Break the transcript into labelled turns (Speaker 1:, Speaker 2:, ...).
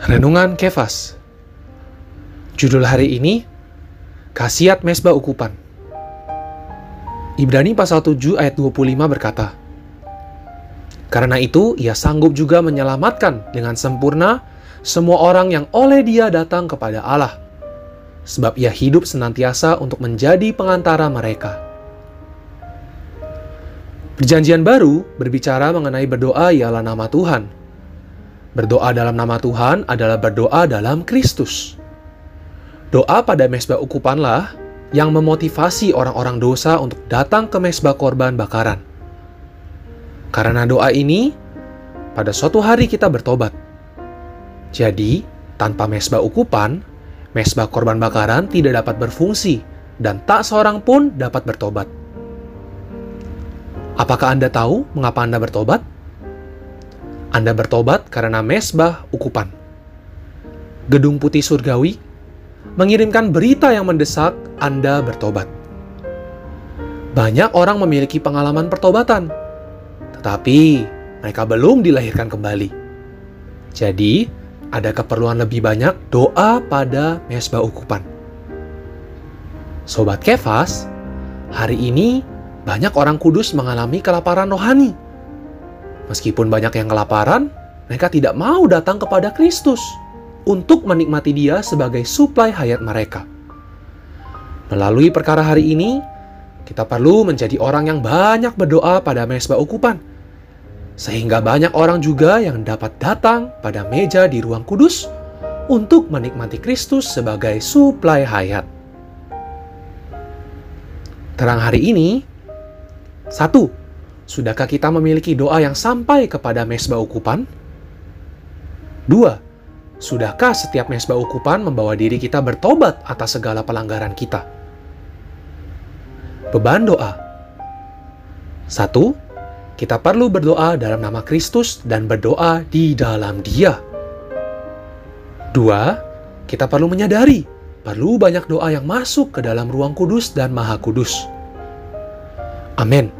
Speaker 1: Renungan Kefas Judul hari ini Kasiat Mesbah Ukupan Ibrani pasal 7 ayat 25 berkata Karena itu ia sanggup juga menyelamatkan dengan sempurna semua orang yang oleh dia datang kepada Allah sebab ia hidup senantiasa untuk menjadi pengantara mereka. Perjanjian baru berbicara mengenai berdoa ialah nama Tuhan. Berdoa dalam nama Tuhan adalah berdoa dalam Kristus. Doa pada mesbah ukupanlah yang memotivasi orang-orang dosa untuk datang ke mesbah korban bakaran. Karena doa ini, pada suatu hari kita bertobat. Jadi, tanpa mesbah ukupan, mesbah korban bakaran tidak dapat berfungsi dan tak seorang pun dapat bertobat. Apakah Anda tahu mengapa Anda bertobat? Anda bertobat karena mesbah ukupan. Gedung Putih Surgawi mengirimkan berita yang mendesak Anda bertobat. Banyak orang memiliki pengalaman pertobatan, tetapi mereka belum dilahirkan kembali. Jadi, ada keperluan lebih banyak doa pada mesbah ukupan. Sobat Kefas, hari ini banyak orang kudus mengalami kelaparan rohani. Meskipun banyak yang kelaparan, mereka tidak mau datang kepada Kristus untuk menikmati Dia sebagai suplai hayat mereka. Melalui perkara hari ini, kita perlu menjadi orang yang banyak berdoa pada mesbah ukupan, sehingga banyak orang juga yang dapat datang pada meja di ruang kudus untuk menikmati Kristus sebagai suplai hayat. Terang hari ini, satu, sudahkah kita memiliki doa yang sampai kepada mesbah ukupan? Dua, sudahkah setiap mesbah ukupan membawa diri kita bertobat atas segala pelanggaran kita? Beban doa. Satu, kita perlu berdoa dalam nama Kristus dan berdoa di dalam Dia. Dua, kita perlu menyadari perlu banyak doa yang masuk ke dalam ruang kudus dan maha kudus. Amin.